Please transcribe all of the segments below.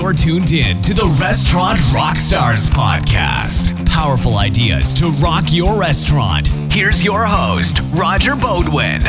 You're tuned in to the Restaurant Rockstars podcast. Powerful ideas to rock your restaurant. Here's your host, Roger Beaudoin.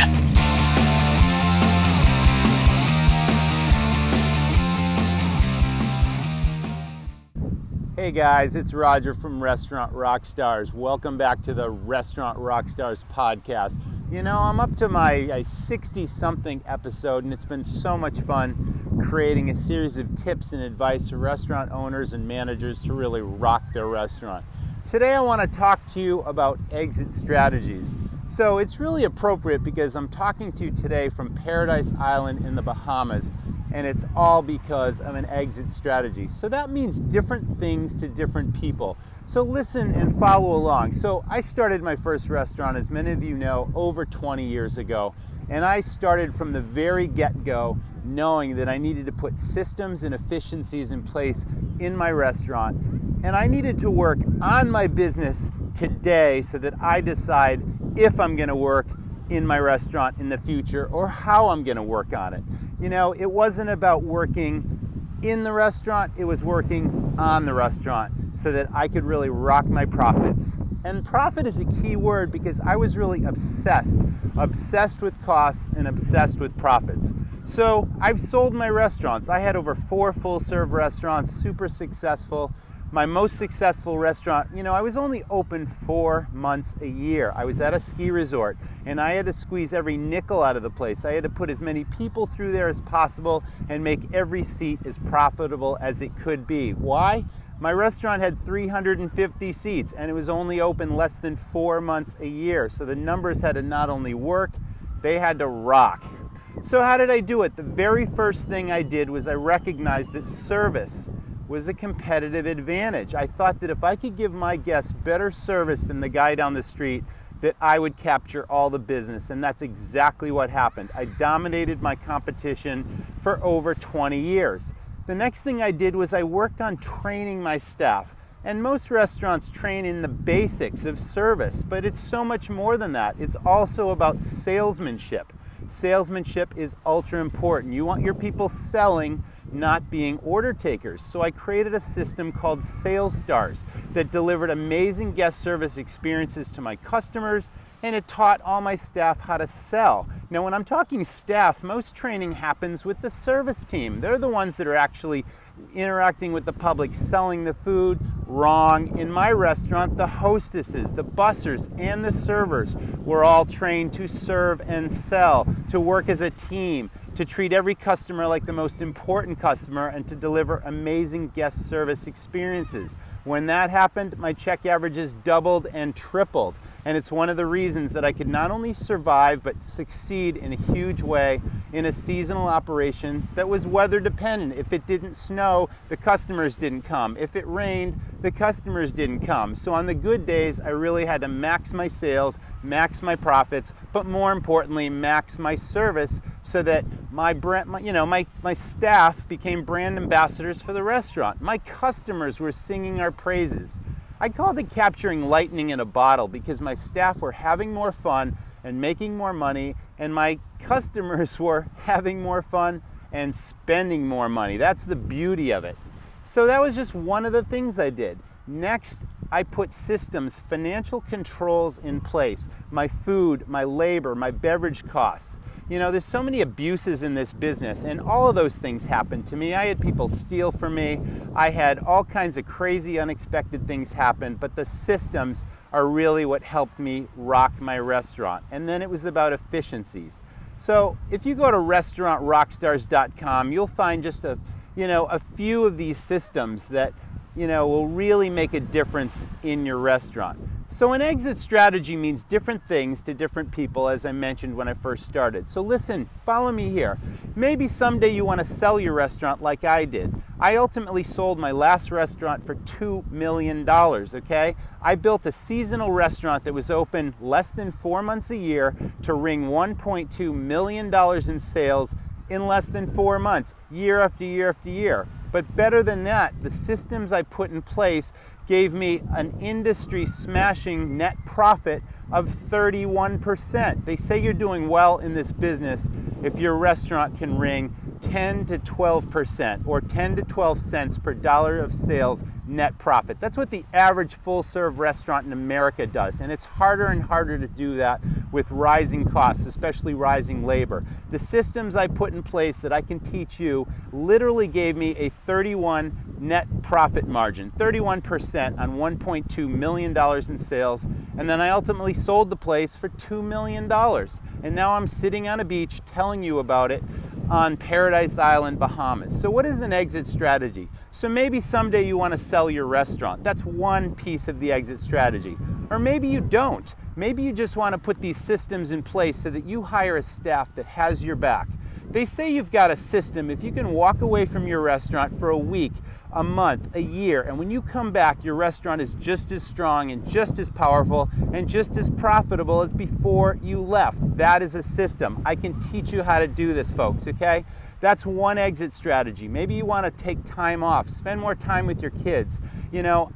Hey guys, it's Roger from Restaurant Rockstars. Welcome back to the Restaurant Rockstars podcast. You know, I'm up to my 60 something episode, and it's been so much fun creating a series of tips and advice for restaurant owners and managers to really rock their restaurant. Today, I want to talk to you about exit strategies. So, it's really appropriate because I'm talking to you today from Paradise Island in the Bahamas and it's all because of an exit strategy. So that means different things to different people. So listen and follow along. So I started my first restaurant, as many of you know, over 20 years ago. And I started from the very get go knowing that I needed to put systems and efficiencies in place in my restaurant. And I needed to work on my business today so that I decide if I'm going to work in my restaurant in the future or how I'm going to work on it. You know, it wasn't about working in the restaurant, it was working on the restaurant so that I could really rock my profits. And profit is a key word because I was really obsessed, obsessed with costs and obsessed with profits. So I've sold my restaurants. I had over four full serve restaurants, super successful my most successful restaurant, you know, I was only open four months a year. I was at a ski resort and I had to squeeze every nickel out of the place. I had to put as many people through there as possible and make every seat as profitable as it could be. Why? My restaurant had 350 seats and it was only open less than four months a year. So the numbers had to not only work, they had to rock. So, how did I do it? The very first thing I did was I recognized that service was a competitive advantage. I thought that if I could give my guests better service than the guy down the street, that I would capture all the business. And that's exactly what happened. I dominated my competition for over 20 years. The next thing I did was I worked on training my staff. And most restaurants train in the basics of service, but it's so much more than that. It's also about salesmanship. Salesmanship is ultra important. You want your people selling not being order takers. So I created a system called Sales Stars that delivered amazing guest service experiences to my customers and it taught all my staff how to sell. Now, when I'm talking staff, most training happens with the service team. They're the ones that are actually interacting with the public, selling the food. Wrong. In my restaurant, the hostesses, the bussers, and the servers were all trained to serve and sell, to work as a team, to treat every customer like the most important customer and to deliver amazing guest service experiences. When that happened, my check averages doubled and tripled. And it's one of the reasons that I could not only survive but succeed in a huge way in a seasonal operation that was weather dependent. If it didn't snow, the customers didn't come. If it rained, the customers didn't come. So on the good days, I really had to max my sales, max my profits, but more importantly, max my service so that my brand, you know, my, my staff became brand ambassadors for the restaurant. My customers were singing our praises. I called it capturing lightning in a bottle because my staff were having more fun and making more money, and my customers were having more fun and spending more money. That's the beauty of it. So that was just one of the things I did. Next, I put systems, financial controls in place my food, my labor, my beverage costs. You know, there's so many abuses in this business, and all of those things happened to me. I had people steal from me, I had all kinds of crazy, unexpected things happen, but the systems are really what helped me rock my restaurant. And then it was about efficiencies. So if you go to restaurantrockstars.com, you'll find just a you know a few of these systems that you know will really make a difference in your restaurant. So, an exit strategy means different things to different people, as I mentioned when I first started. So, listen, follow me here. Maybe someday you want to sell your restaurant like I did. I ultimately sold my last restaurant for $2 million, okay? I built a seasonal restaurant that was open less than four months a year to ring $1.2 million in sales in less than four months, year after year after year. But better than that, the systems I put in place gave me an industry smashing net profit of 31%. They say you're doing well in this business if your restaurant can ring 10 to 12% or 10 to 12 cents per dollar of sales net profit. That's what the average full serve restaurant in America does. And it's harder and harder to do that with rising costs, especially rising labor. The systems I put in place that I can teach you literally gave me a 31 net profit margin, 31% on $1.2 million in sales. And then I ultimately sold the place for $2 million. And now I'm sitting on a beach telling you about it on Paradise Island, Bahamas. So, what is an exit strategy? So, maybe someday you want to sell your restaurant. That's one piece of the exit strategy. Or maybe you don't. Maybe you just want to put these systems in place so that you hire a staff that has your back. They say you've got a system. If you can walk away from your restaurant for a week, a month, a year, and when you come back, your restaurant is just as strong and just as powerful and just as profitable as before you left. That is a system. I can teach you how to do this, folks, okay? That's one exit strategy. Maybe you want to take time off, spend more time with your kids. You know,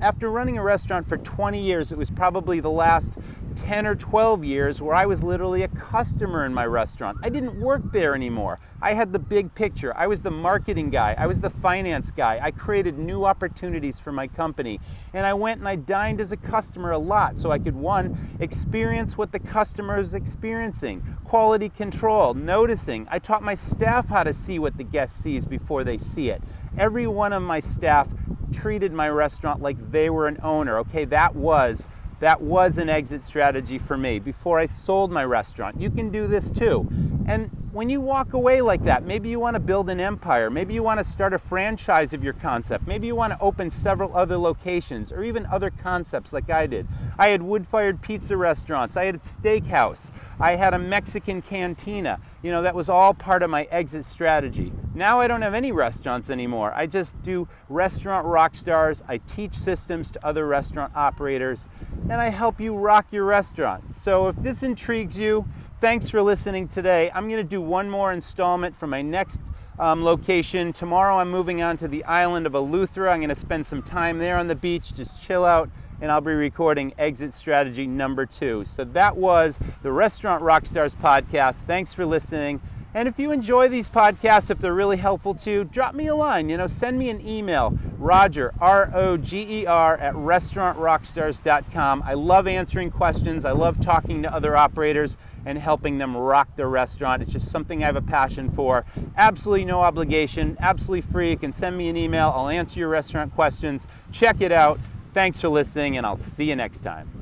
after running a restaurant for 20 years, it was probably the last 10 or 12 years where I was literally a customer in my restaurant. I didn't work there anymore. I had the big picture. I was the marketing guy. I was the finance guy. I created new opportunities for my company. And I went and I dined as a customer a lot so I could, one, experience what the customer is experiencing, quality control, noticing. I taught my staff how to see what the guest sees before they see it. Every one of my staff treated my restaurant like they were an owner. Okay, that was that was an exit strategy for me before I sold my restaurant. You can do this too. And when you walk away like that, maybe you want to build an empire, maybe you want to start a franchise of your concept, maybe you want to open several other locations or even other concepts like I did. I had wood fired pizza restaurants, I had a steakhouse, I had a Mexican cantina. You know, that was all part of my exit strategy. Now I don't have any restaurants anymore. I just do restaurant rock stars, I teach systems to other restaurant operators, and I help you rock your restaurant. So if this intrigues you, Thanks for listening today. I'm going to do one more installment for my next um, location. Tomorrow I'm moving on to the island of Eleuthera. I'm going to spend some time there on the beach, just chill out, and I'll be recording exit strategy number two. So that was the Restaurant Rockstars podcast. Thanks for listening. And if you enjoy these podcasts, if they're really helpful to you, drop me a line. You know, send me an email, Roger, R O G E R, at restaurantrockstars.com. I love answering questions. I love talking to other operators and helping them rock their restaurant. It's just something I have a passion for. Absolutely no obligation, absolutely free. You can send me an email. I'll answer your restaurant questions. Check it out. Thanks for listening, and I'll see you next time.